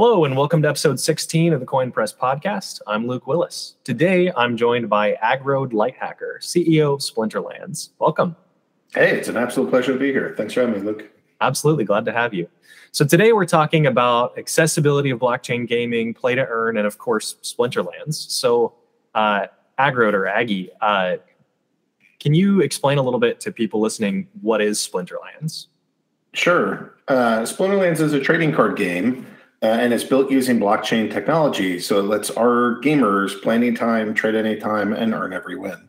Hello, and welcome to episode 16 of the Koin Press podcast. I'm Luke Willis. Today, I'm joined by Aggroed Lighthacker, CEO of Splinterlands. Welcome. Hey, it's an absolute pleasure to be here. Thanks for having me, Luke. Absolutely, glad to have you. So, today we're talking about accessibility of blockchain gaming, play to earn, and of course, Splinterlands. So, uh, Agroad or Aggie, uh, can you explain a little bit to people listening what is Splinterlands? Sure. Uh, Splinterlands is a trading card game uh, and it's built using blockchain technology. So it lets our gamers play anytime, trade anytime, and earn every win.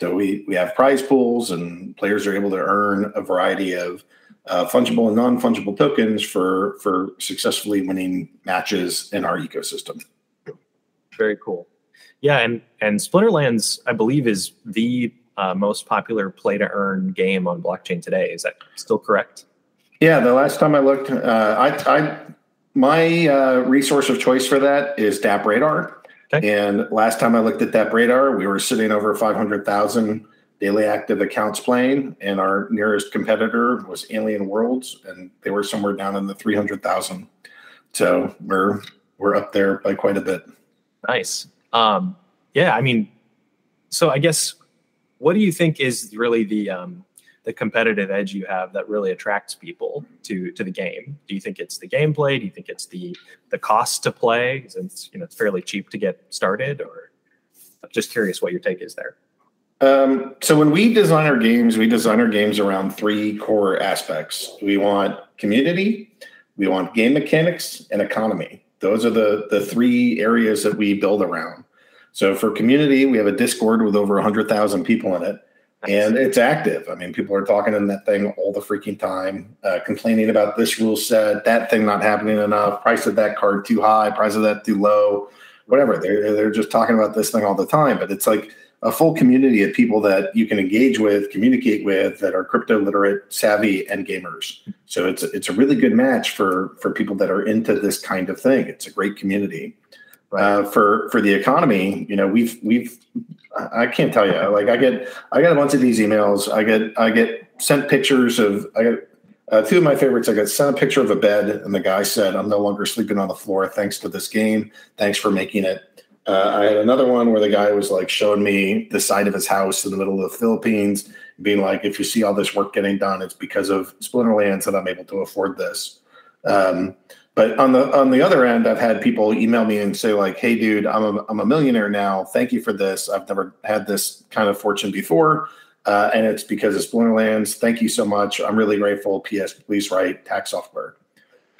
So we, we have prize pools, and players are able to earn a variety of uh, fungible and non fungible tokens for, for successfully winning matches in our ecosystem. Very cool. Yeah, and and Splinterlands, I believe, is the uh, most popular play to earn game on blockchain today. Is that still correct? Yeah, the last time I looked, uh, I, I my uh, resource of choice for that is DappRadar. Okay. And last time I looked at DappRadar, we were sitting over 500,000 daily active accounts playing, and our nearest competitor was Alien Worlds, and they were somewhere down in the 300,000. So we're we're up there by quite a bit. Nice. Um, yeah, I mean, so I guess what do you think is really the um, the competitive edge you have that really attracts people to to the game? Do you think it's the gameplay? Do you think it's the the cost to play? Since you know it's fairly cheap to get started, or I'm just curious what your take is there. Um, so when we design our games, we design our games around three core aspects. We want community, we want game mechanics, and economy. Those are the the three areas that we build around. So for community, we have a Discord with over 100,000 people in it and it's active. I mean, people are talking in that thing all the freaking time, uh, complaining about this rule set, that thing not happening enough, price of that card too high, price of that too low, whatever. They're they're just talking about this thing all the time. But it's like a full community of people that you can engage with, communicate with, that are crypto literate, savvy, and gamers. So it's it's a really good match for for people that are into this kind of thing. It's a great community. Uh, for for the economy, you know, we've we've I can't tell you. Like I get I get a bunch of these emails. I get I get sent pictures of I get uh, two of my favorites. I got sent a picture of a bed, and the guy said, "I'm no longer sleeping on the floor thanks to this game. Thanks for making it." Uh, I had another one where the guy was like showing me the side of his house in the middle of the Philippines, being like, "If you see all this work getting done, it's because of Splinterlands that I'm able to afford this." Um, but on the on the other end, I've had people email me and say like, "Hey, dude, I'm a I'm a millionaire now. Thank you for this. I've never had this kind of fortune before, uh, and it's because of Splinterlands. Thank you so much. I'm really grateful. P.S. Please write tax software."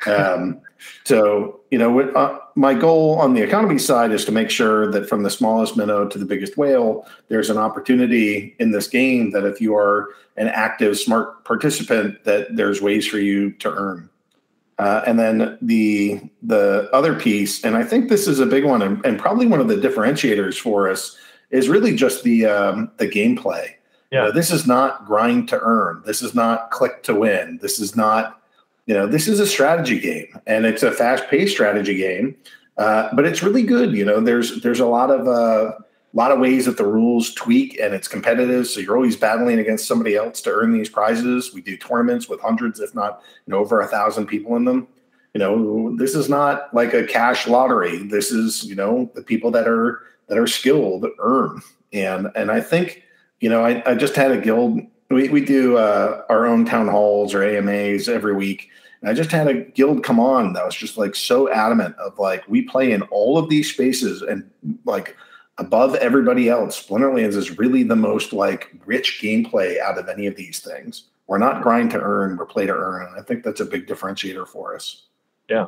Um, so you know, uh, my goal on the economy side is to make sure that from the smallest minnow to the biggest whale, there's an opportunity in this game that if you are an active, smart participant, that there's ways for you to earn. Uh, and then the the other piece, and I think this is a big one, and, and probably one of the differentiators for us is really just the um, the gameplay. Yeah, you know, this is not grind to earn. This is not click to win. This is not, you know, this is a strategy game, and it's a fast paced strategy game. Uh, but it's really good. You know, there's there's a lot of uh, a lot of ways that the rules tweak and it's competitive. So you're always battling against somebody else to earn these prizes. We do tournaments with hundreds, if not you know, over a thousand people in them. You know, this is not like a cash lottery. This is, you know, the people that are that are skilled earn. And and I think, you know, I, I just had a guild. We, we do uh, our own town halls or AMAs every week. And I just had a guild come on that was just like so adamant of like we play in all of these spaces and like above everybody else, Splinterlands is really the most like rich gameplay out of any of these things. We're not grind to earn, we're play to earn. I think that's a big differentiator for us. Yeah.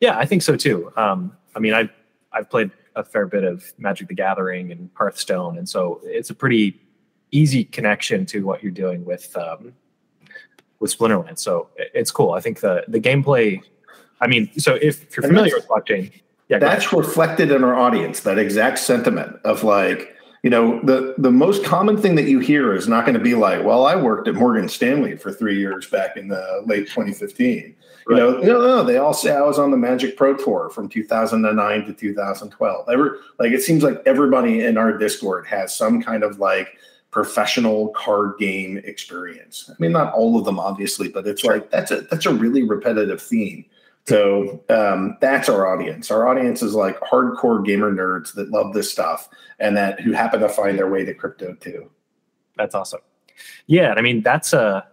Yeah, I think so too. Um, I mean, I've, I've played a fair bit of Magic the Gathering and Hearthstone. And so it's a pretty easy connection to what you're doing with, um, with Splinterlands. So it's cool. I think the, the gameplay, I mean, so if you're familiar with blockchain, yeah, that's reflected in our audience. That exact sentiment of like, you know, the the most common thing that you hear is not going to be like, "Well, I worked at Morgan Stanley for three years back in the late 2015." Right. You know, no, no, they all say I was on the Magic Pro Tour from 2009 to 2012. Ever like it seems like everybody in our Discord has some kind of like professional card game experience. I mean, not all of them, obviously, but it's sure. like that's a that's a really repetitive theme So um, that's our audience. Our audience is like hardcore gamer nerds that love this stuff and that who happen to find their way to crypto too. That's awesome. Yeah, I mean that's a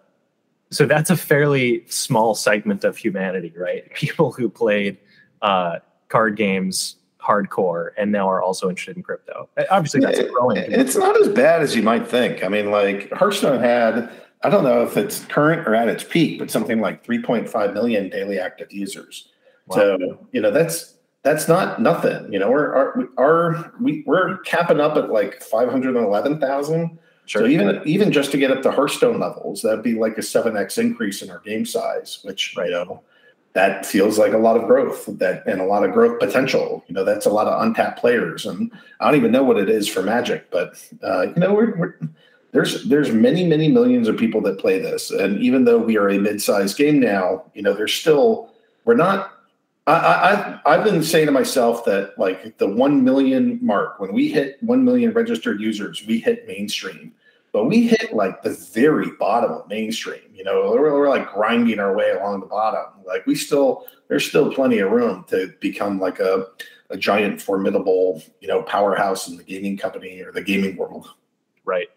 so that's a fairly small segment of humanity, right? People who played uh, card games hardcore and now are also interested in crypto. Obviously, that's yeah, growing. It's not as bad as you might think. I mean, like Hearthstone had I don't know if it's current or at its peak, but something like 3.5 million daily active users. Wow. So you know that's that's not nothing. You know, we're our, our we we're capping up at like 511,000. Sure. So even even just to get up to Hearthstone levels, that'd be like a seven x increase in our game size, which right. you know that feels like a lot of growth that and a lot of growth potential. You know, that's a lot of untapped players, and I don't even know what it is for Magic, but uh, you know, we're, we're there's there's many many millions of people that play this and even though we are a mid-sized game now you know there's still we're not I, I, I've been saying to myself that like the 1 million mark, when we hit 1 million registered users, we hit mainstream. But we hit like the very bottom of mainstream. You know, we're, we're like grinding our way along the bottom. Like we still, there's still plenty of room to become like a, a giant, formidable, you know, powerhouse in the gaming company or the gaming world. Right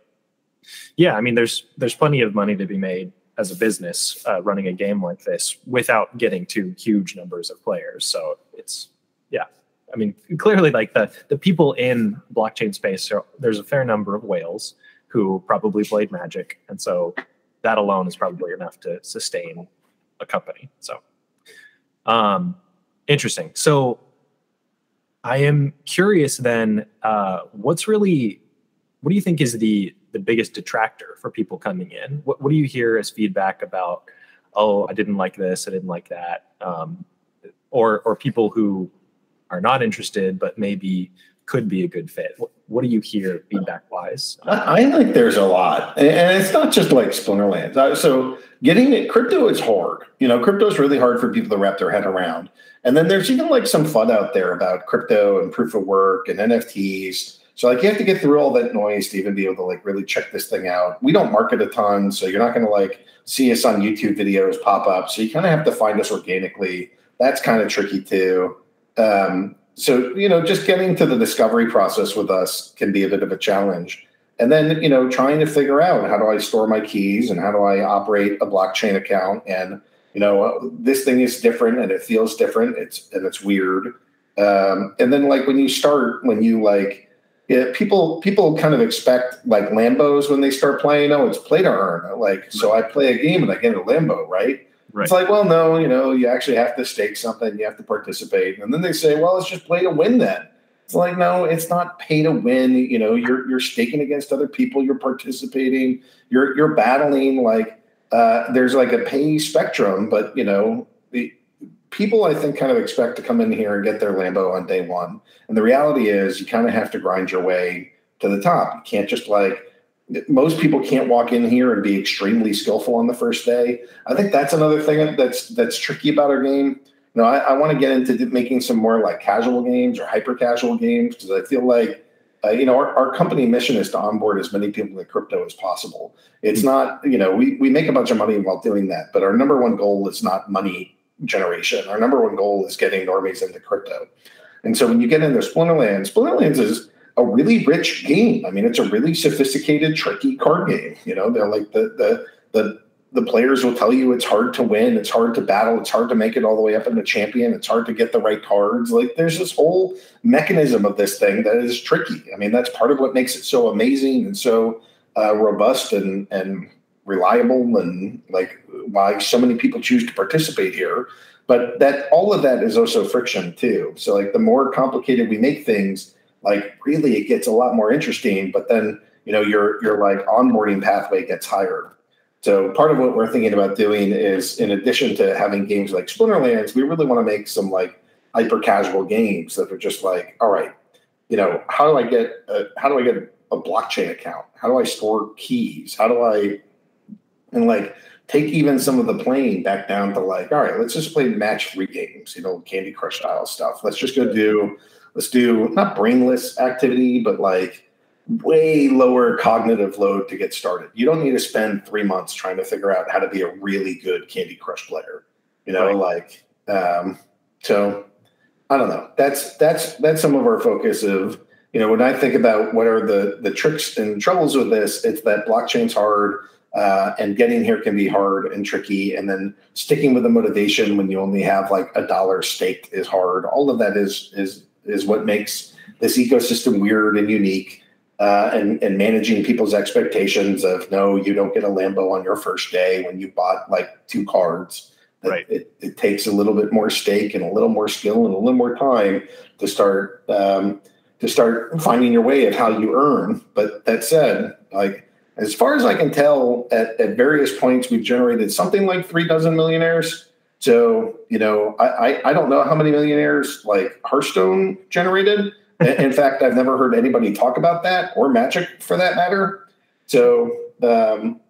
yeah, I mean, there's there's plenty of money to be made as a business uh, running a game like this without getting to huge numbers of players. So it's yeah, I mean, clearly, like the the people in blockchain space, are, there's a fair number of whales who probably played Magic, and so that alone is probably enough to sustain a company. So, um, interesting. So, I am curious then, uh, what's really, what do you think is the the biggest detractor for people coming in? What, what do you hear as feedback about? Oh, I didn't like this. I didn't like that. Um, or or people who are not interested but maybe could be a good fit. What, what do you hear feedback wise? I, I think there's a lot, and it's not just like Splinterlands. So getting it, crypto is hard. You know, crypto is really hard for people to wrap their head around. And then there's even like some FUD out there about crypto and proof of work and NFTs so like you have to get through all that noise to even be able to like really check this thing out. We don't market a ton, so you're not going to like see us on YouTube videos pop up. So you kind of have to find us organically. That's kind of tricky too. Um, so you know, just getting to the discovery process with us can be a bit of a challenge. And then you know, trying to figure out how do I store my keys and how do I operate a blockchain account and you know this thing is different and it feels different. It's and it's weird. Um, and then like when you start, when you like yeah, people people kind of expect like Lambos when they start playing. Oh, it's play to earn. Like, so I play a game and I get a Lambo, right? right? It's like, well, no, you know, you actually have to stake something, you have to participate, and then they say, well, it's just play to win. Then it's like, no, it's not pay to win. You know, you're you're staking against other people, you're participating, you're you're battling. Like, uh, there's like a pay spectrum, but you know, people I think kind of expect to come in here and get their Lambo on day one. And the reality is you kind of have to grind your way to the top. You can't just like most people can't walk in here and be extremely skillful on the first day. I think that's another thing that's that's tricky about our game. You know, I, I want to get into making some more like casual games or hyper casual games because I feel like uh, you know, our, our company mission is to onboard as many people to crypto as possible. It's not, you know, we, we make a bunch of money while doing that, but our number one goal is not money generation. Our number one goal is getting normies into crypto. And so when you get into Splinterlands, Splinterlands is a really rich game. I mean, it's a really sophisticated, tricky card game. You know, they're like the the the the players will tell you it's hard to win, it's hard to battle, it's hard to make it all the way up into champion, it's hard to get the right cards. Like there's this whole mechanism of this thing that is tricky. I mean, that's part of what makes it so amazing and so uh, robust and and reliable and like why so many people choose to participate here. But that all of that is also friction too. So like the more complicated we make things like really it gets a lot more interesting but then you know your your like onboarding pathway gets higher. So part of what we're thinking about doing is in addition to having games like splinterlands we really want to make some like hyper casual games that are just like all right you know how do i get a, how do i get a blockchain account? How do i store keys? How do i and like take even some of the playing back down to like, all right, let's just play match three games, you know, Candy Crush style stuff. Let's just go do, let's do not brainless activity, but like way lower cognitive load to get started. You don't need to spend three months trying to figure out how to be a really good Candy Crush player. You know, right. like Um, so I don't know. That's that's that's some of our focus of you know when I think about what are the the tricks and troubles with this, it's that blockchain's hard. Uh, and getting here can be hard and tricky. And then sticking with the motivation when you only have like a dollar staked is hard. All of that is is is what makes this ecosystem weird and unique. Uh, and and managing people's expectations of no, you don't get a Lambo on your first day when you bought like two cards. Right. It, it takes a little bit more stake and a little more skill and a little more time to start um, to start finding your way of how you earn. But that said, like as far as I can tell, at, at various points we've generated something like three dozen millionaires. So you know, I, I, I don't know how many millionaires like Hearthstone generated. In fact, I've never heard anybody talk about that or Magic for that matter. So um,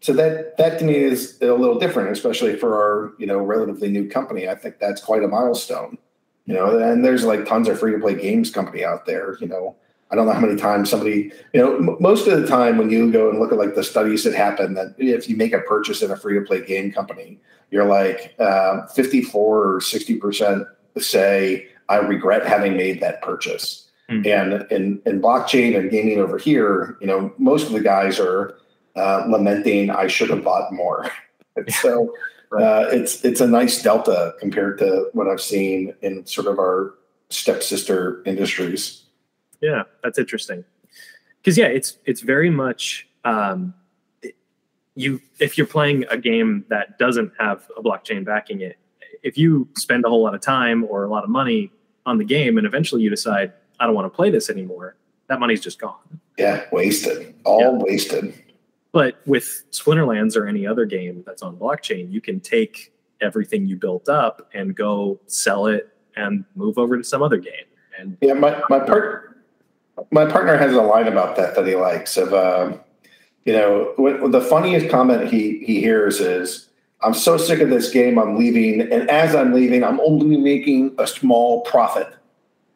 so that that to me is a little different, especially for our you know relatively new company. I think that's quite a milestone. You know, and there's like tons of free to play games company out there. You know, I don't know how many times somebody, you know, m- most of the time when you go and look at like the studies that happen, that if you make a purchase in a free to play game company, you're like uh, 54 or 60 percent say I regret having made that purchase. Mm-hmm. And in, in blockchain and gaming over here, you know, most of the guys are uh, lamenting I should have bought more. so uh, it's it's a nice delta compared to what I've seen in sort of our stepsister industries. Yeah, that's interesting. Because yeah, it's it's very much um, you if you're playing a game that doesn't have a blockchain backing it, if you spend a whole lot of time or a lot of money on the game, and eventually you decide I don't want to play this anymore, that money's just gone. Yeah, wasted, all yeah. wasted. But with Splinterlands or any other game that's on blockchain, you can take everything you built up and go sell it and move over to some other game. And yeah, my my part my partner has a line about that that he likes of uh, you know what, the funniest comment he he hears is I'm so sick of this game. I'm leaving. And as I'm leaving I'm only making a small profit.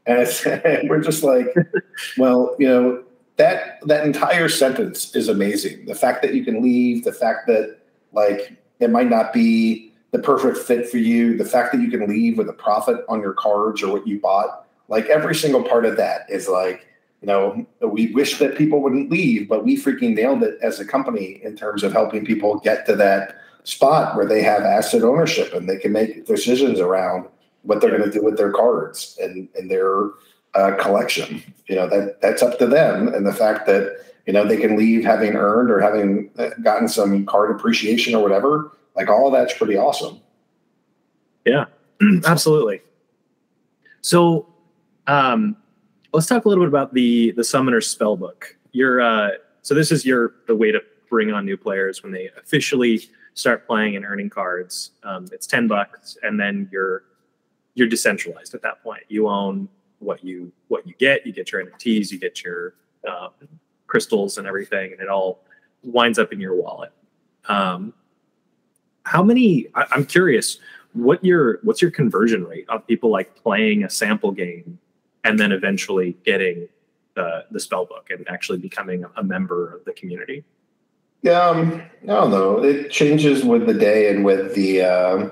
And, and we're just like well you know that that entire sentence is amazing. The fact that you can leave, the fact that like it might not be the perfect fit for you, the fact that you can leave with a profit on your cards or what you bought, like every single part of that is like, you know, we wish that people wouldn't leave, but we freaking nailed it as a company in terms of helping people get to that spot where they have asset ownership and they can make decisions around what they're going to do with their cards and and their uh, collection. You know that that's up to them, and the fact that you know they can leave having earned or having uh, gotten some card appreciation or whatever. Like all that's pretty awesome. Yeah, absolutely. So, um, let's talk a little bit about the the Summoner Spellbook. Your uh, so this is your the way to bring on new players when they officially start playing and earning cards. Um, it's ten bucks, and then you're you're decentralized at that point. You own what you what you get. You get your NFTs, you get your uh, crystals and everything, and it all winds up in your wallet. Um, how many? I, I'm curious. What your what's your conversion rate of people like playing a sample game and then eventually getting the the spell book and actually becoming a member of the community? Yeah, um, I don't know. It changes with the day and with the uh,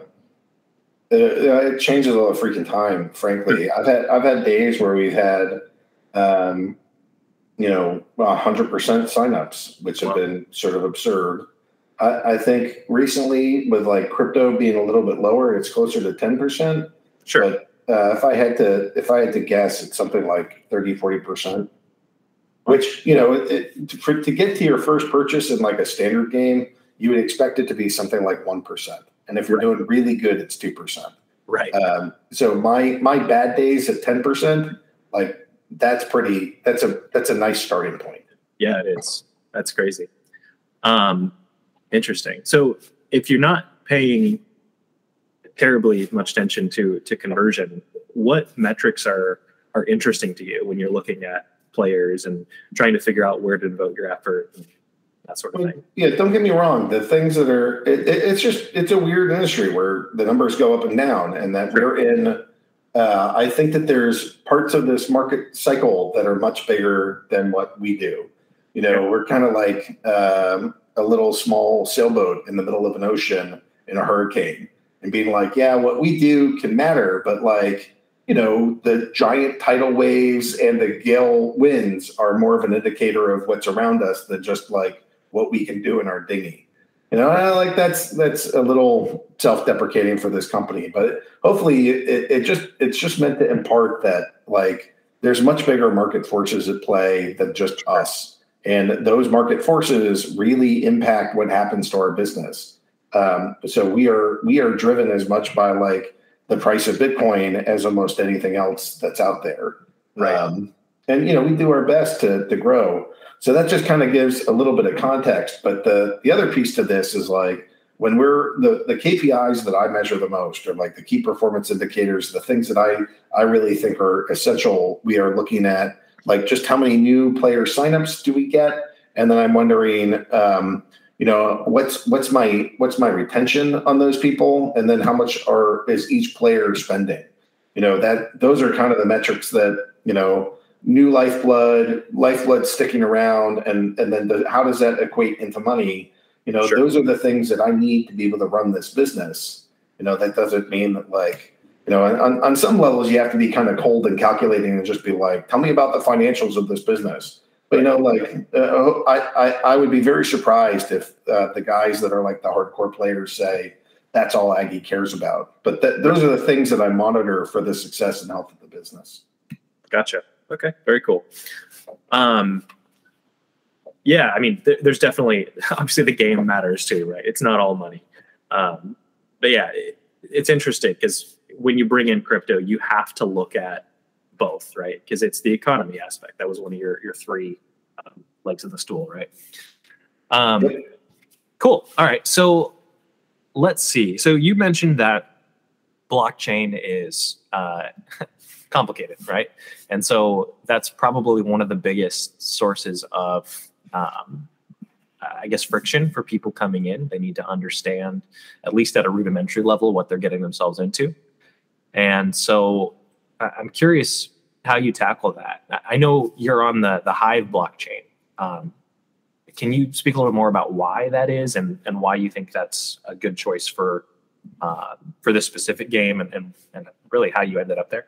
it, it changes all the freaking time. Frankly, I've had I've had days where we've had, um, you know, hundred percent signups, which have wow. been sort of absurd. I, I, think recently with like crypto being a little bit lower, it's closer to ten percent. Sure. But uh, if I had to if I had to guess, it's something like 30, 40 percent. Which you know, it, it, for, to get to your first purchase in like a standard game, you would expect it to be something like one percent. And if you're right. doing really good, it's two percent. Right. Um, so my my bad days at ten percent, like that's pretty. That's a that's a nice starting point. Yeah, it is. That's crazy. Um, interesting. So if you're not paying terribly much attention to to conversion, what metrics are are interesting to you when you're looking at players and trying to figure out where to devote your effort that sort of thing. Yeah, don't get me wrong. The things that are, it, it, it's just, it's a weird industry where the numbers go up and down, and that we're in. Uh, I think that there's parts of this market cycle that are much bigger than what we do. You know, we're kind of like um, a little small sailboat in the middle of an ocean in a hurricane. And being like, yeah, what we do can matter, but like, you know, the giant tidal waves and the gale winds are more of an indicator of what's around us than just like what we can do in our dinghy. You know, I like that's that's a little self-deprecating for this company, but hopefully it, it just it's just meant to impart that like there's much bigger market forces at play than just us, and those market forces really impact what happens to our business. Um, so we are we are driven as much by like the price of Bitcoin as almost anything else that's out there. Right. Um, and you know we do our best to to grow. So that just kind of gives a little bit of context. But the the other piece to this is like when we're the the KPIs that I measure the most are like the key performance indicators, the things that I I really think are essential. We are looking at like just how many new player signups do we get, and then I'm wondering, um, you know, what's what's my what's my retention on those people, and then how much are is each player spending? You know that those are kind of the metrics that you know new lifeblood, lifeblood sticking around, and and then the, how does that equate into money? You know, sure. those are the things that I need to be able to run this business. You know, that doesn't mean that like, you know, on, on some levels you have to be kind of cold and calculating and just be like, tell me about the financials of this business. But you know, like uh, I, I, I would be very surprised if uh, the guys that are like the hardcore players say that's all Aggie cares about. But th- those are the things that I monitor for the success and health of the business. Gotcha. Okay, very cool. Um, yeah, I mean, th- there's definitely obviously the game matters too, right? It's not all money. Um, but yeah, it, it's interesting because when you bring in crypto, you have to look at both, right? Because it's the economy aspect. That was one of your your three legs of the stool, right? Um, cool. All right. So let's see. So you mentioned that blockchain is uh, complicated, right? And so that's probably one of the biggest sources of, um, I guess, friction for people coming in. They need to understand, at least at a rudimentary level, what they're getting themselves into. And so I'm curious how you tackle that. I know you're on the the Hive blockchain. Um, can you speak a little more about why that is and, and why you think that's a good choice for uh, for this specific game and, and, and really how you ended up there?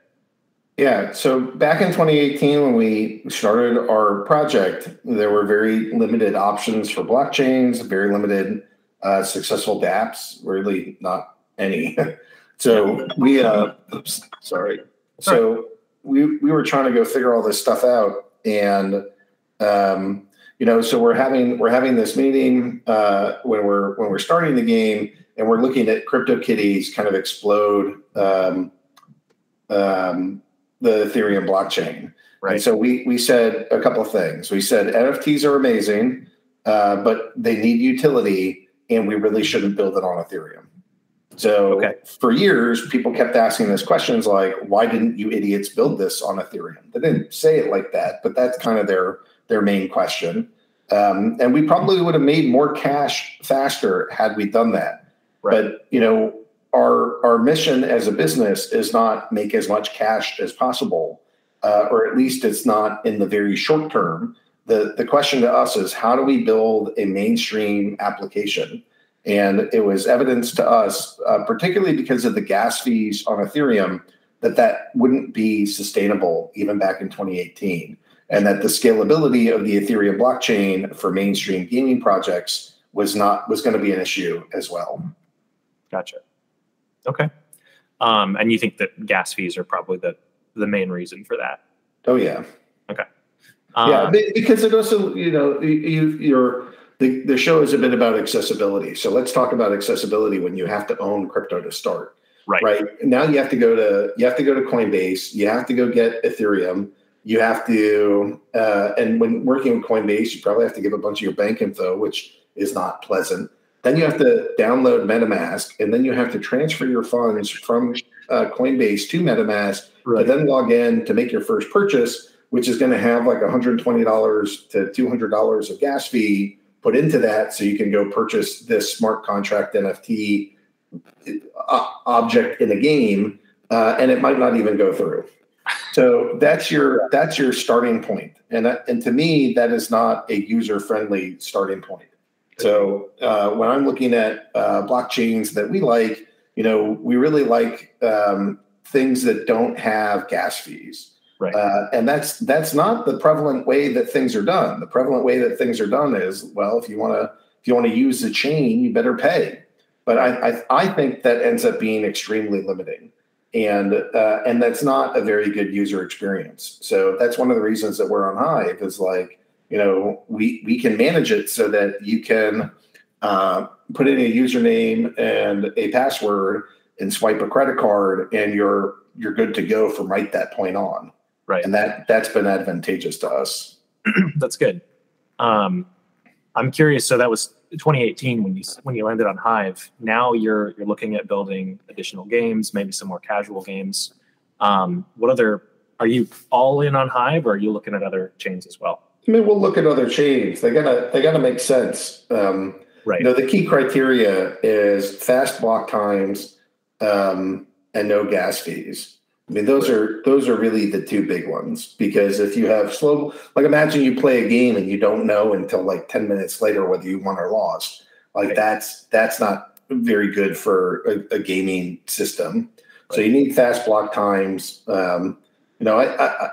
Yeah. So back in 2018, when we started our project, there were very limited options for blockchains, very limited uh, successful dApps, really not any. so we, uh, oops, sorry. So we, we were trying to go figure all this stuff out. And, um, you know, so we're having, we're having this meeting uh, when we're, when we're starting the game and we're looking at CryptoKitties kind of explode um, um, the Ethereum blockchain. Right. And so we we said a couple of things. We said NFTs are amazing, uh, but they need utility, and we really shouldn't build it on Ethereum. So okay. for years, people kept asking us questions like, "Why didn't you idiots build this on Ethereum?" They didn't say it like that, but that's kind of their their main question. Um, and we probably would have made more cash faster had we done that. Right. But you know, our our mission as a business is not make as much cash as possible, uh, or at least it's not in the very short term. the The question to us is how do we build a mainstream application? And it was evidence to us, uh, particularly because of the gas fees on Ethereum, that that wouldn't be sustainable even back in 2018, and that the scalability of the Ethereum blockchain for mainstream gaming projects was not was going to be an issue as well. Gotcha. Okay. Um, and you think that gas fees are probably the the main reason for that? Oh yeah. Okay. Um, yeah, because it also you know you you're the, the show is a bit about accessibility. So let's talk about accessibility when you have to own crypto to start. Right. Right. Now you have to go to you have to go to Coinbase. You have to go get Ethereum. You have to uh, and when working with Coinbase, you probably have to give a bunch of your bank info, which is not pleasant. Then you have to download MetaMask, and then you have to transfer your funds from uh, Coinbase to MetaMask, right. to then log in to make your first purchase, which is going to have like $120 to $200 of gas fee put into that, so you can go purchase this smart contract NFT uh, object in a game, uh, and it might not even go through. So that's your that's your starting point, and that, and to me, that is not a user friendly starting point. So uh, when I'm looking at uh, blockchains that we like, you know, we really like um, things that don't have gas fees. Right. Uh, and that's that's not the prevalent way that things are done. The prevalent way that things are done is well, if you want to if you want to use the chain, you better pay. But I, I, I think that ends up being extremely limiting, and uh, and that's not a very good user experience. So that's one of the reasons that we're on Hive is like you know we we can manage it so that you can uh, put in a username and a password and swipe a credit card, and you're you're good to go from right that point on. Right. And that that's been advantageous to us. That's good. Um, I'm curious. So that was 2018 when you when you landed on Hive. Now you're you're looking at building additional games, maybe some more casual games. Um, what other are you all in on Hive, or are you looking at other chains as well? I mean, we'll look at other chains. They gotta they gotta make sense. Um, Right. You know, the key criteria is fast block times um, and no gas fees. I mean, those are those are really the two big ones because if you have slow, like imagine you play a game and you don't know until like ten minutes later whether you won or lost. Like Right. that's that's not very good for a, a gaming system. So you need fast block times. Um, you know, I, I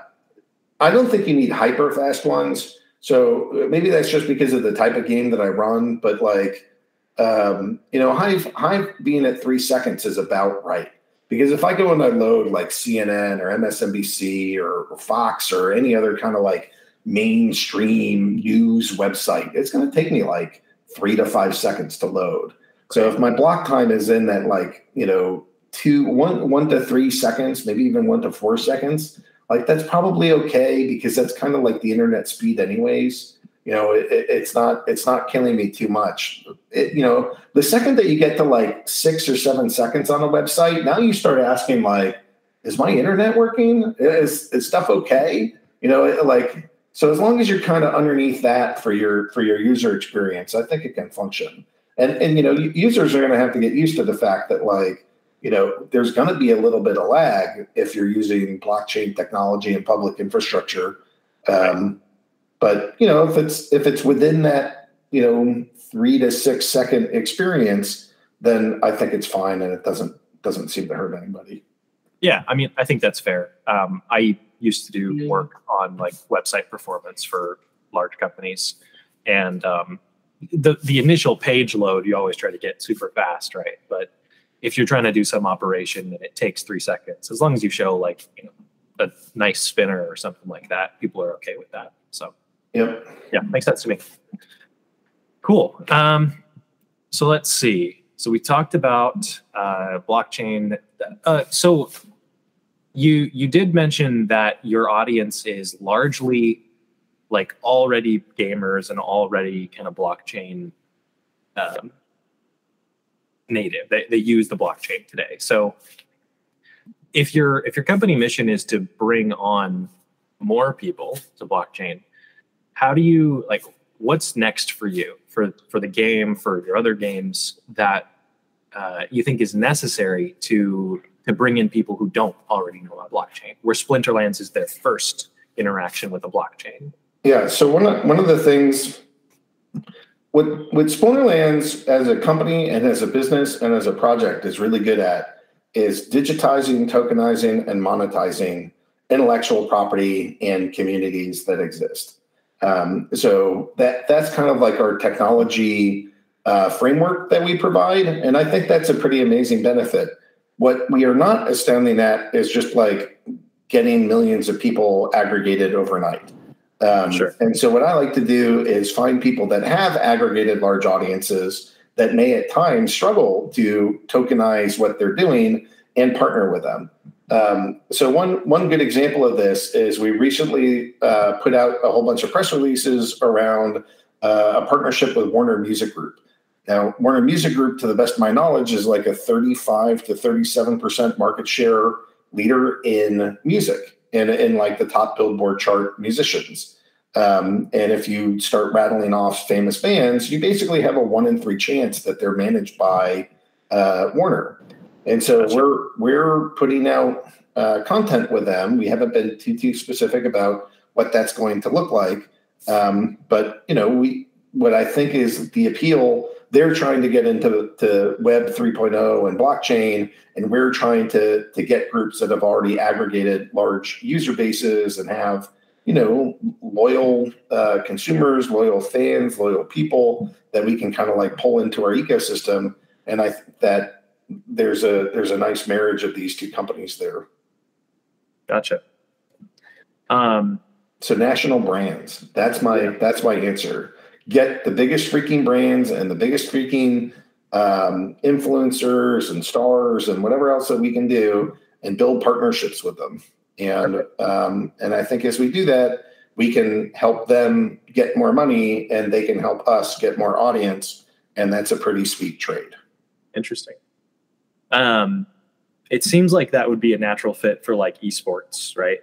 I don't think you need hyper fast ones. So maybe that's just because of the type of game that I run, but like, um, you know, Hive, Hive being at three seconds is about right. Because if I go and I load like CNN or MSNBC or, Fox or any other kind of like mainstream news website, it's going to take me like three to five seconds to load. So if my block time is in that like, you know, two, one, one to three seconds, maybe even one to four seconds, like that's probably okay because that's kind of like the internet speed anyways you know it, it- it's not it's not killing me too much. It, you know the second that you get to like six or seven seconds on a website now you start asking like is my internet working? Is, is stuff okay? You know it- like so as long as you're kind of underneath that for your for your user experience i think it can function. And and you know users are going to have to get used to the fact that like you know, there's going to be a little bit of lag if you're using blockchain technology and public infrastructure. Um, but you know, if it's if it's within that you know three to six second experience, then I think it's fine, and it doesn't doesn't seem to hurt anybody. Yeah, I mean, I think that's fair. Um, I used to do work on like website performance for large companies, and um, the the initial page load you always try to get super fast, right? But if you're trying to do some operation and it takes three seconds, as long as you show like you know a nice spinner or something like that, people are okay with that. So Yep. yeah, makes sense to me. Cool. Um, so let's see. So we talked about uh, blockchain. Uh, so you you did mention that your audience is largely like already gamers and already kind of blockchain um, native. They, they use the blockchain today. So if your if your company mission is to bring on more people to blockchain, how do you like what's next for you for for the game for your other games that uh, you think is necessary to to bring in people who don't already know about blockchain where splinterlands is their first interaction with a blockchain Yeah. So one of, one of the things what what Splinterlands as a company and as a business and as a project is really good at is digitizing, tokenizing, and monetizing intellectual property and communities that exist. Um, so that that's kind of like our technology uh, framework that we provide, and I think that's a pretty amazing benefit. What we are not astounding at is just like getting millions of people aggregated overnight. Um, Sure. And so, what I like to do is find people that have aggregated large audiences that may at times struggle to tokenize what they're doing and partner with them. Um, so, one one good example of this is we recently uh, put out a whole bunch of press releases around uh, a partnership with Warner Music Group. Now, Warner Music Group, to the best of my knowledge, is like a 35 to 37 percent market share leader in music and in like the top Billboard chart musicians. Um, and if you start rattling off famous bands, you basically have a one in three chance that they're managed by uh, Warner. And so Gotcha. we're we're putting out uh, content with them. We haven't been too too specific about what that's going to look like, um, but you know we what I think is the appeal they're trying to get into to Web 3.0 and blockchain, and we're trying to to get groups that have already aggregated large user bases and have you know loyal uh, consumers, loyal fans, loyal people that we can kind of like pull into our ecosystem. And I think that there's a there's a nice marriage of these two companies there. Gotcha. Um, so national brands. That's my that's my answer. Get the biggest freaking brands and the biggest freaking um, influencers and stars and whatever else that we can do, and build partnerships with them. And um, and I think as we do that, we can help them get more money, and they can help us get more audience, and that's a pretty sweet trade. Interesting. Um, it seems like that would be a natural fit for like esports, right?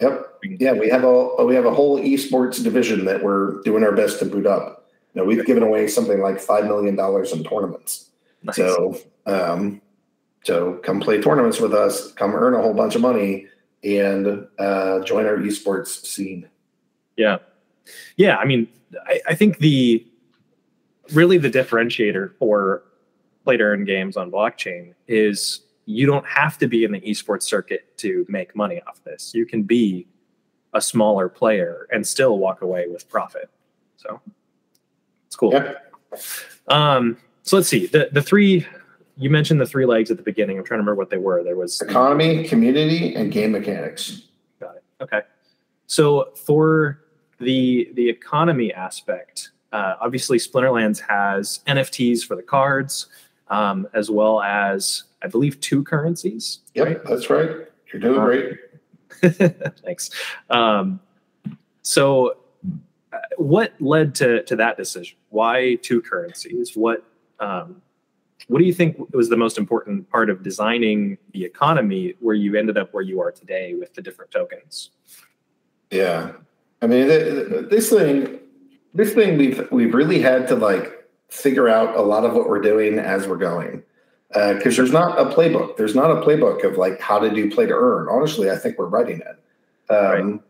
Yep. Yeah, we have a we have a whole esports division that we're doing our best to boot up. You know, we've given away something like five million dollars in tournaments. Nice. So, um, so come play tournaments with us. Come earn a whole bunch of money and uh, join our esports scene. Yeah, yeah. I mean, I, I think the really the differentiator for play to earn games on blockchain is you don't have to be in the esports circuit to make money off this. You can be a smaller player and still walk away with profit. So it's cool. Um, so let's see the the three. You mentioned the three legs at the beginning. I'm trying to remember what they were. There was economy, community, and game mechanics. Got it. Okay. So for the the economy aspect, uh, obviously Splinterlands has NFTs for the cards, um, as well as I believe, two currencies. Yep, right? that's right. You're doing um, great. Thanks. Um, so, uh, what led to to that decision? Why two currencies? What um, what do you think was the most important part of designing the economy where you ended up where you are today with the different tokens? Yeah, I mean, this thing, this thing, we've we've really had to like figure out a lot of what we're doing as we're going because uh, there's not a playbook. There's not a playbook of like how to do play to earn. Honestly, I think we're writing it. Um, right.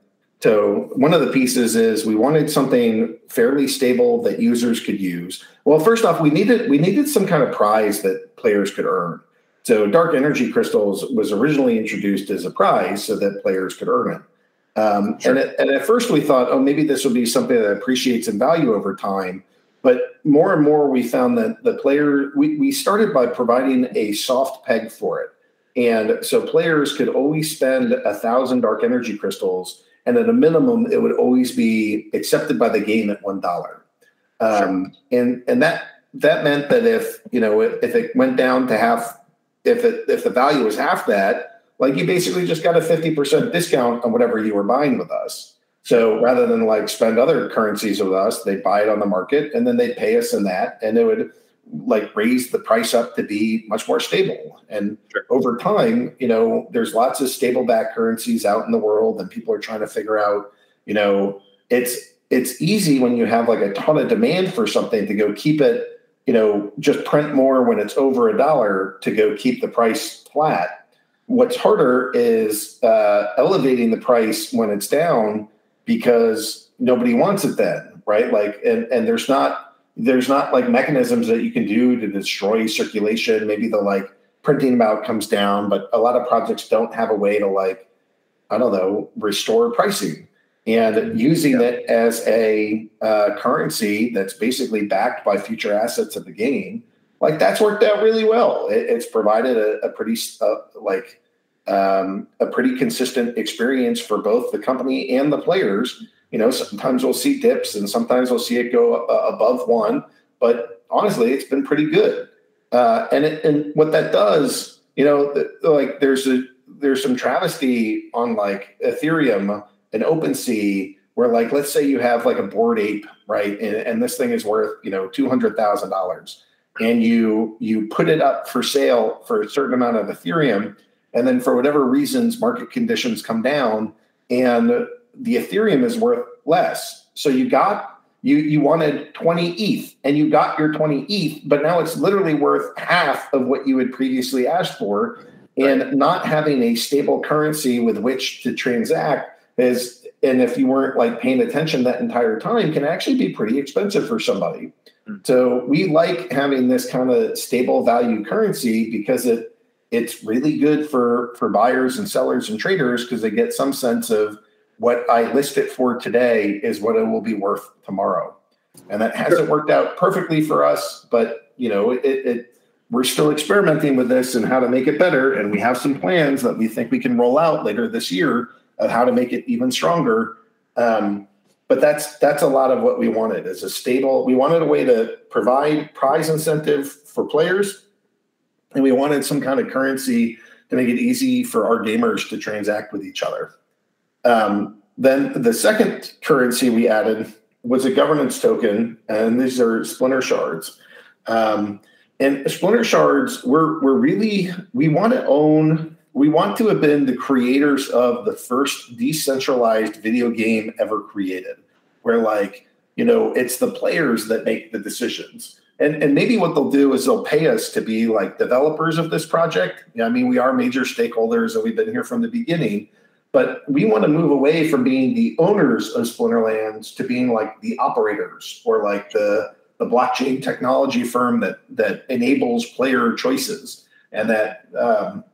So one of the pieces is we wanted something fairly stable that users could use. Well, first off, we needed we needed some kind of prize that players could earn. So dark energy crystals was originally introduced as a prize so that players could earn it. Um, sure. and, at, and at first we thought, oh, maybe this will be something that appreciates in value over time. But more and more, we found that the player, we, we started by providing a soft peg for it. And so players could always spend a thousand dark energy crystals, and at a minimum, it would always be accepted by the game at one dollar. Um, sure. And and that that meant that if you know if it went down to half, if it if the value was half that, like you basically just got a fifty percent discount on whatever you were buying with us. So rather than like spend other currencies with us, they buy it on the market and then they pay us in that, and it would like raise the price up to be much more stable. And sure. over time, you know, there's lots of stable back currencies out in the world, and people are trying to figure out, you know, it's it's easy when you have like a ton of demand for something to go keep it, you know, just print more when it's over a dollar to go keep the price flat. What's harder is uh, elevating the price when it's down because nobody wants it then, right? Like, and and there's not there's not like mechanisms that you can do to destroy circulation. Maybe the like printing amount comes down, but a lot of projects don't have a way to like, I don't know, restore pricing. And using yeah. it as a uh, currency that's basically backed by future assets of the game, like that's worked out really well. It, it's provided a, a pretty uh, like um, a pretty consistent experience for both the company and the players. You know, sometimes we'll see dips and sometimes we'll see it go uh, above one, but honestly, it's been pretty good. Uh, and it, and what that does, you know, like there's a there's some travesty on like Ethereum and OpenSea where like let's say you have like a Bored Ape, right, and, and this thing is worth you know two hundred thousand dollars, and you you put it up for sale for a certain amount of Ethereum and then for whatever reasons, market conditions come down and the Ethereum is worth less. So you got you you wanted 20 ETH and you got your 20 ETH, but now it's literally worth half of what you had previously asked for. And not having a stable currency with which to transact is, and if you weren't like paying attention that entire time, can actually be pretty expensive for somebody. Mm. So we like having this kind of stable value currency because it it's really good for for buyers and sellers and traders because they get some sense of what I list it for today is what it will be worth tomorrow. And that hasn't worked out perfectly for us, but you know, it, it we're still experimenting with this and how to make it better. And we have some plans that we think we can roll out later this year of how to make it even stronger. Um, but that's that's a lot of what we wanted is a stable. We wanted a way to provide prize incentive for players, and we wanted some kind of currency to make it easy for our gamers to transact with each other. Um, then the second currency we added was a governance token, and these are Splintershards. Um, and Splintershards, we're we're really we want to own. We want to have been the creators of the first decentralized video game ever created, where like you know it's the players that make the decisions. And, and maybe what they'll do is they'll pay us to be like developers of this project. I mean, we are major stakeholders and we've been here from the beginning but we want to move away from being the owners of Splinterlands to being like the operators or like the the blockchain technology firm that that enables player choices and that um,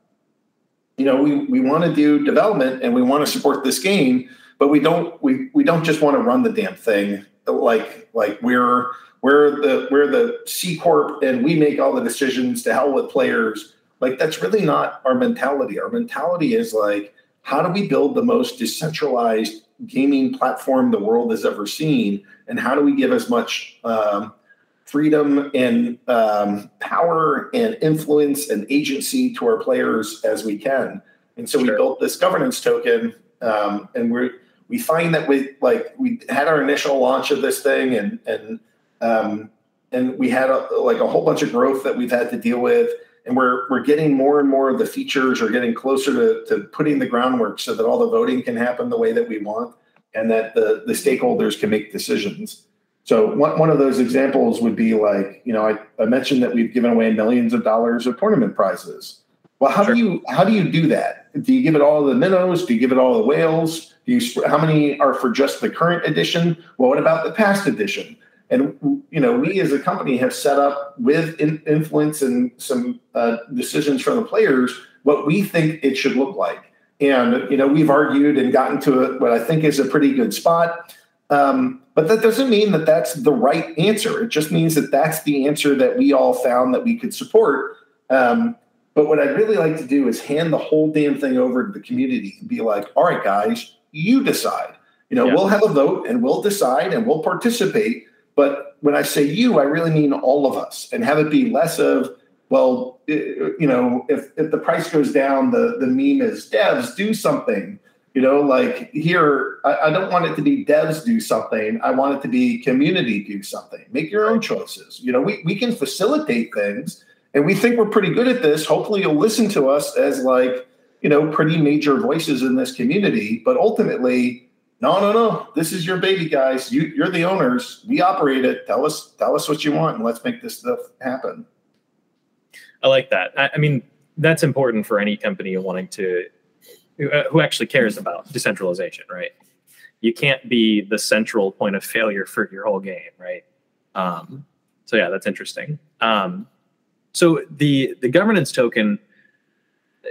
you know we we want to do development and we want to support this game but we don't we we don't just want to run the damn thing like like we're we're the we're the C corp and we make all the decisions to hell with players. Like that's really not our mentality. Our mentality is like how do we build the most decentralized gaming platform the world has ever seen? And how do we give as much um, freedom and um, power and influence and agency to our players as we can? And so sure. we built this governance token um, and we we find that we like we had our initial launch of this thing and and um, and we had a, like a whole bunch of growth that we've had to deal with. And we're we're getting more and more of the features are getting closer to, to putting the groundwork so that all the voting can happen the way that we want and that the, the stakeholders can make decisions. So one, one of those examples would be like you know I, I mentioned that we've given away millions of dollars of tournament prizes. Well how sure. do you how do you do that? Do you give it all to the minnows? Do you give it all to the whales? Do you how many are for just the current edition? Well what about the past edition and you know, we as a company have set up with in, influence and some uh, decisions from the players what we think it should look like. And you know, we've argued and gotten to a, what I think is a pretty good spot. Um, but that doesn't mean that that's the right answer. It just means that that's the answer that we all found that we could support. Um, but what I'd really like to do is hand the whole damn thing over to the community and be like, all right, guys, you decide. You know, yeah. we'll have a vote and we'll decide and we'll participate. But when I say you, I really mean all of us and have it be less of, well, you know, if, if the price goes down, the, the meme is devs do something. You know, like here, I, I don't want it to be devs do something. I want it to be community do something. Make your own choices. You know, we, we can facilitate things and we think we're pretty good at this. Hopefully you'll listen to us as like, you know, pretty major voices in this community. But ultimately, no, no, no. This is your baby, guys. You, you're the owners. We operate it. Tell us, tell us what you want, and let's make this stuff happen. I like that. I, I mean, that's important for any company wanting to, uh, who actually cares about decentralization, right? You can't be the central point of failure for your whole game, right? Um, so yeah, that's interesting. Um, so the the governance token,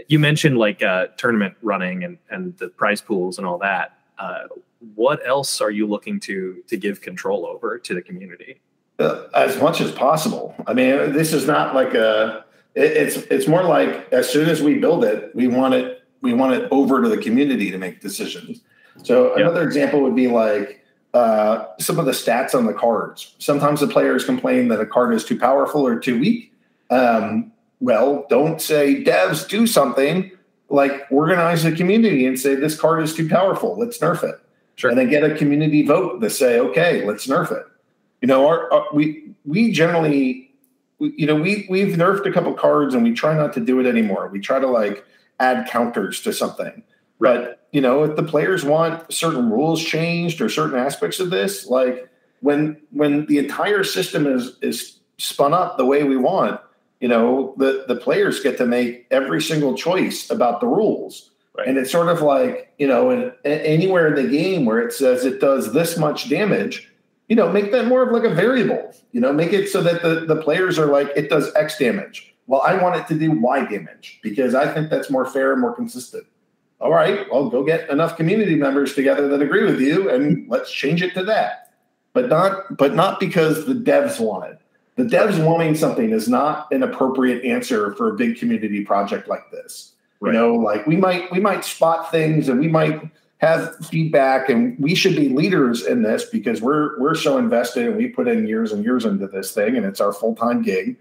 you mentioned like uh, tournament running and and the prize pools and all that uh, what else are you looking to to give control over to the community? Uh, as much as possible. I mean, this is not like a. It, it's it's more like as soon as we build it, we want it we want it over to the community to make decisions. So another example would be like uh, some of the stats on the cards. Sometimes the players complain that a card is too powerful or too weak. Um, well, don't say devs do something like organize the community and say this card is too powerful. Let's nerf it. Sure. And then get a community vote to say, okay, let's nerf it. You know, our, our we we generally, we, you know, we we've nerfed a couple cards and we try not to do it anymore. We try to like add counters to something. Right. But you know, if the players want certain rules changed or certain aspects of this, like when when the entire system is is spun up the way we want, you know the the players get to make every single choice about the rules right. and it's sort of like you know in, anywhere in the game where it says it does this much damage you know, make that more of like a variable. You know, make it so that the the players are like it does X damage. Well, I want it to do Y damage because I think that's more fair and more consistent. All right, well, go get enough community members together that agree with you, and let's change it to that. But not, but not because the devs want it. The devs wanting something is not an appropriate answer for a big community project like this. Right. You know, like we might we might spot things and we might have feedback and we should be leaders in this because we're we're so invested and we put in years and years into this thing and it's our full-time gig.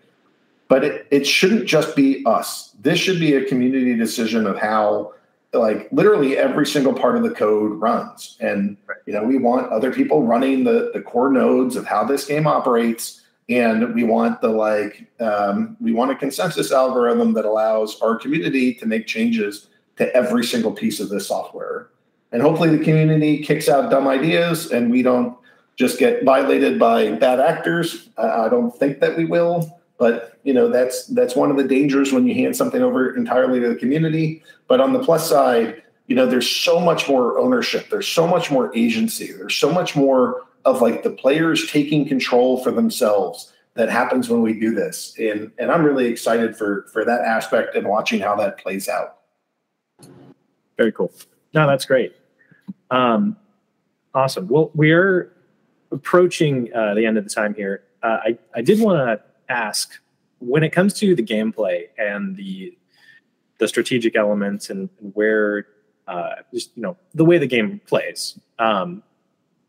But it, it shouldn't just be us. This should be a community decision of how like literally every single part of the code runs. And you know we want other people running the the core nodes of how this game operates and we want the like um, we want a consensus algorithm that allows our community to make changes to every single piece of this software and hopefully the community kicks out dumb ideas and we don't just get violated by bad actors. I don't think that we will, but you know that's that's one of the dangers when you hand something over entirely to the community. But on the plus side, you know there's so much more ownership. There's so much more agency. There's so much more of like the players taking control for themselves that happens when we do this. And and I'm really excited for for that aspect and watching how that plays out. Very cool. No, that's great. Um, awesome. Well, we're approaching uh, the end of the time here. Uh, I, I did want to ask when it comes to the gameplay and the the strategic elements and, where uh, just you know the way the game plays. Um,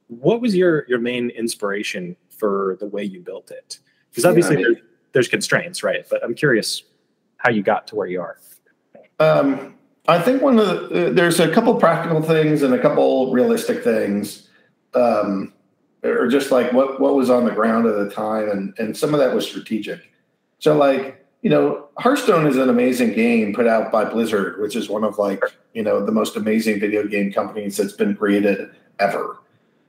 what was your your main inspiration for the way you built it? Because obviously yeah, I mean, there's, there's constraints, right? But I'm curious how you got to where you are. Um, I think one of the, uh, there's a couple practical things and a couple realistic things, um, or just like what what was on the ground at the time, and and some of that was strategic. So like you know, Hearthstone is an amazing game put out by Blizzard, which is one of like you know the most amazing video game companies that's been created ever,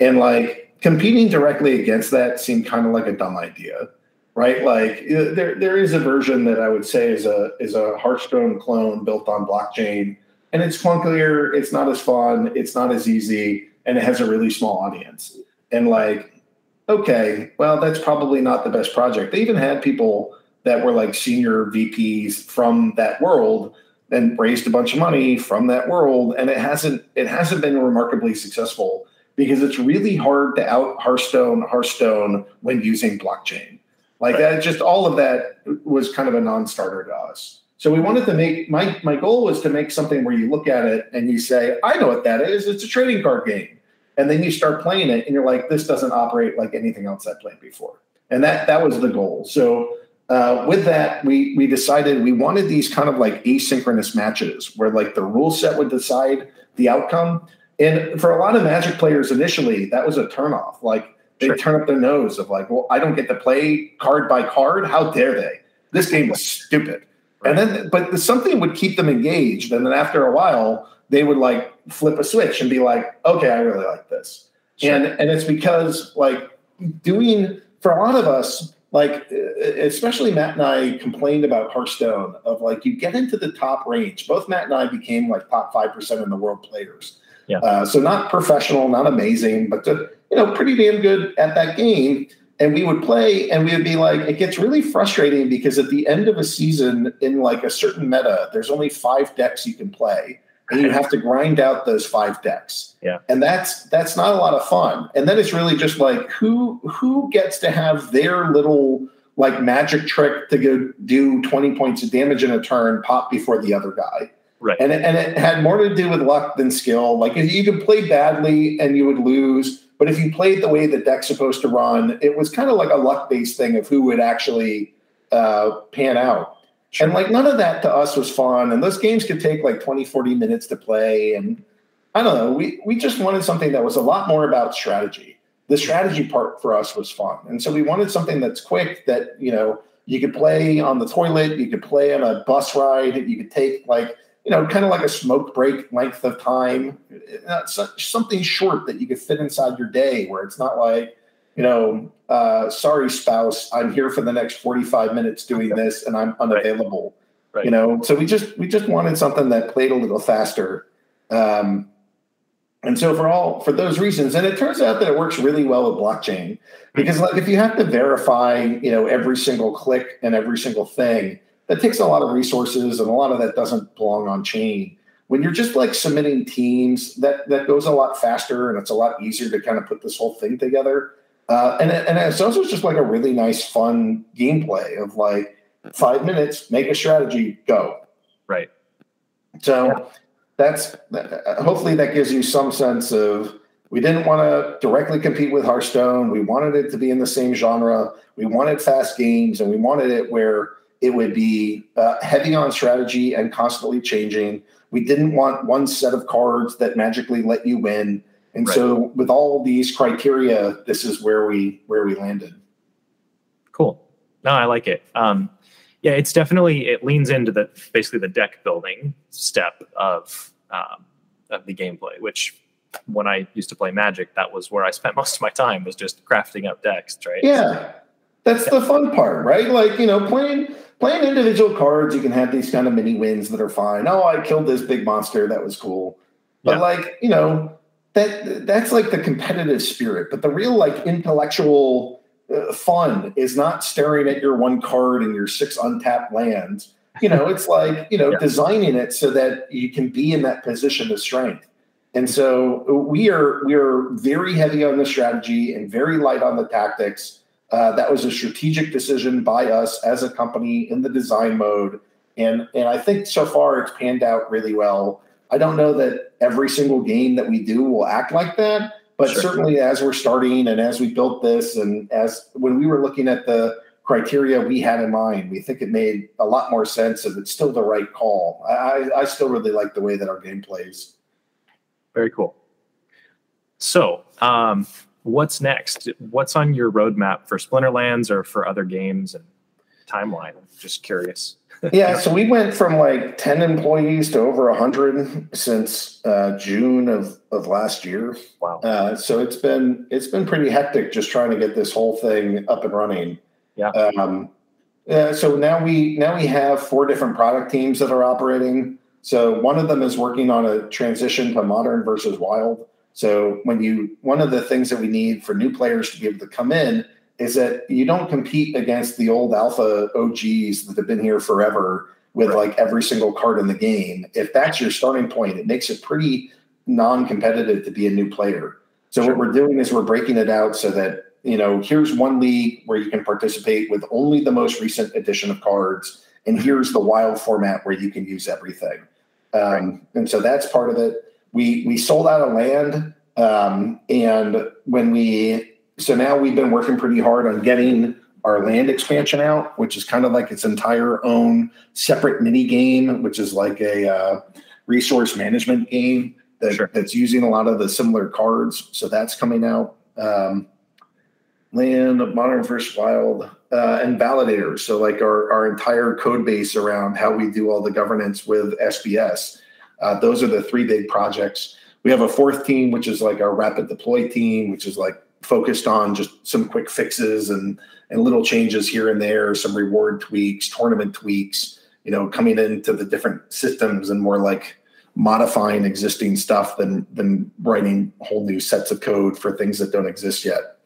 and like competing directly against that seemed kind of like a dumb idea right? Like there there is a version that I would say is a is a Hearthstone clone built on blockchain, and it's clunkier, it's not as fun, it's not as easy, and it has a really small audience. And like, okay, well, that's probably not the best project. They even had people that were like senior VPs from that world and raised a bunch of money from that world, and it hasn't it hasn't been remarkably successful because it's really hard to out Hearthstone Hearthstone when using blockchain like right. that, just all of that was kind of a non-starter to us. So we wanted to make my my goal was to make something where you look at it and you say, I know what that is. It's a trading card game. And then you start playing it and you're like, this doesn't operate like anything else I played before. And that that was the goal. So uh, with that, we we decided we wanted these kind of like asynchronous matches where like the rule set would decide the outcome. And for a lot of Magic players initially, that was a turnoff. Like they sure. turn up their nose of like, well, I don't get to play card by card. How dare they? This game was stupid. Right. And then, but something would keep them engaged. And then after a while, they would like flip a switch and be like, okay, I really like this. Sure. And and it's because like doing for a lot of us, like especially Matt and I complained about Hearthstone of like you get into the top range. Both Matt and I became like top five percent in the world players. Yeah. Uh, so not professional, not amazing, but you know, pretty damn good at that game. And we would play and we would be like, it gets really frustrating because at the end of a season in like a certain meta, there's only five decks you can play. And you have to grind out those five decks. Yeah. And that's that's not a lot of fun. And then it's really just like who who gets to have their little like magic trick to go do 20 points of damage in a turn pop before the other guy. Right. And it, and it had more to do with luck than skill. Like you could play badly and you would lose, but if you played the way the deck's supposed to run, it was kind of like a luck based thing of who would actually uh, pan out. Sure. And like none of that to us was fun. And those games could take like 20, 40 minutes to play. And I don't know, we, we just wanted something that was a lot more about strategy. The strategy part for us was fun. And so we wanted something that's quick that, you know, you could play on the toilet, you could play on a bus ride, you could take like you know, kind of like a smoke break length of time, something short that you could fit inside your day where it's not like, you know, uh, sorry, spouse, I'm here for the next 45 minutes doing this and I'm unavailable. Right. Right. You know, so we just we just wanted something that played a little faster. Um, And so for all for those reasons, and it turns out that it works really well with blockchain because like if you have to verify, you know, every single click and every single thing, that takes a lot of resources and a lot of that doesn't belong on chain. When you're just like submitting teams, that that goes a lot faster and it's a lot easier to kind of put this whole thing together. Uh, and and it's also just like a really nice, fun gameplay of like five minutes, make a strategy, go. Right. So that's hopefully that gives you some sense of we didn't want to directly compete with Hearthstone. We wanted it to be in the same genre. We wanted fast games, and we wanted it where it would be uh, heavy on strategy and constantly changing. We didn't want one set of cards that magically let you win. And right. so, with all these criteria, this is where we where we landed. Cool. No, I like it. Um, yeah, it's definitely it leans into the basically the deck building step of um, of the gameplay. Which when I used to play Magic, that was where I spent most of my time was just crafting up decks. Right. Yeah, that's yeah. the fun part, right? Like you know, playing playing individual cards, you can have these kind of mini wins that are fine. Oh, I killed this big monster, that was cool. But yeah. like you know, that that's like the competitive spirit. But the real like intellectual uh, fun is not staring at your one card and your six untapped lands. You know, it's like, you know, yeah. designing it so that you can be in that position of strength. And so we are we are very heavy on the strategy and very light on the tactics. Uh, that was a strategic decision by us as a company in the design mode, and and I think so far it's panned out really well. I don't know that every single game that we do will act like that, but sure. certainly, as we're starting and as we built this, and as when we were looking at the criteria we had in mind, we think it made a lot more sense, and it's still the right call. I, I still really like the way that our game plays. Very cool. So, um, what's next? What's on your roadmap for Splinterlands or for other games and timeline? I'm just curious yeah, so we went from like 10 employees to over 100 since uh, June of, of last year. Wow. Uh, so it's been it's been pretty hectic just trying to get this whole thing up and running. Yeah. Um, yeah, so now we now we have four different product teams that are operating. So one of them is working on a transition to modern versus wild. So when you one of the things that we need for new players to be able to come in is that you don't compete against the old alpha OGs that have been here forever with right. like every single card in the game. If that's your starting point, it makes it pretty non-competitive to be a new player. So sure. what we're doing is we're breaking it out so that you know here's one league where you can participate with only the most recent edition of cards, and here's the wild format where you can use everything. Um, right. And so that's part of it. We we sold out of land, um, and when we so now we've been working pretty hard on getting our land expansion out, which is kind of like its entire own separate mini game, which is like a uh, resource management game that, sure. that's using a lot of the similar cards. So that's coming out. Um, land, modern versus wild, uh, and validators. So like our, our entire code base around how we do all the governance with SPS. Uh, those are the three big projects. We have a fourth team, which is like our rapid deploy team, which is like focused on just some quick fixes and and little changes here and there, some reward tweaks, tournament tweaks, you know, coming into the different systems and more like modifying existing stuff than than writing whole new sets of code for things that don't exist yet.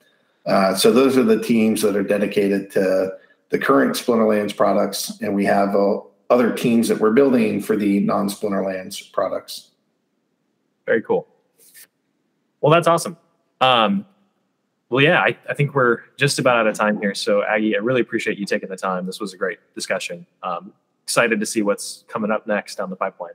Uh, so those are the teams that are dedicated to the current Splinterlands products, and we have uh, other teams that we're building for the non-Splinterlands products. Very cool. Well, that's awesome. Um, well, yeah, I, I, think we're just about out of time here. So, Aggie, I really appreciate you taking the time. This was a great discussion. Um, excited to see what's coming up next down the pipeline.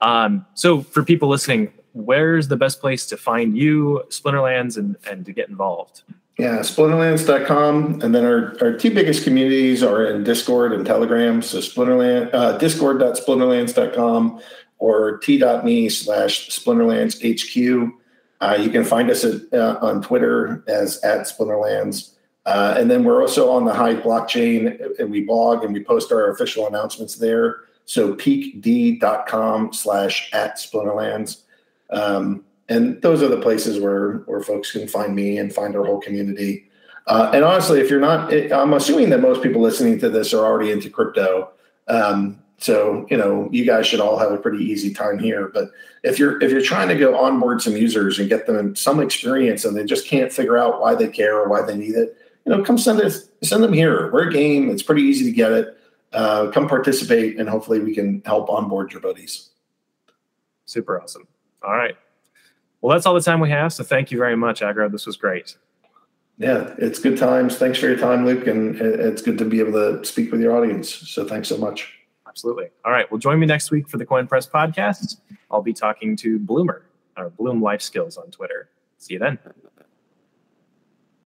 Um, so, for people listening, where's the best place to find you, Splinterlands, and, and to get involved? Yeah, splinterlands.com. And then our, our two biggest communities are in Discord and Telegram. So, Splinterland, uh, discord.splinterlands.com or t.me slash splinterlandshq. Uh, you can find us at, uh, on Twitter as at Splinterlands. Uh, and then we're also on the Hive blockchain and we blog and we post our official announcements there. So peakd.com slash at Splinterlands. Um, and those are the places where, where folks can find me and find our whole community. Uh, and honestly, if you're not, I'm assuming that most people listening to this are already into crypto. Um, So you know, you guys should all have a pretty easy time here. But if you're if you're trying to go onboard some users and get them some experience, and they just can't figure out why they care or why they need it, you know, come send it send them here. We're a game. It's pretty easy to get it. Uh, come participate, and hopefully we can help onboard your buddies. Super awesome. All right. Well, that's all the time we have. So thank you very much, Aggro. This was great. Yeah, it's good times. Thanks for your time, Luke, and it's good to be able to speak with your audience. So thanks so much. Absolutely. All right. Well, join me next week for the Koin Press podcast. I'll be talking to Bloomer, or Bloom Life Skills on Twitter. See you then.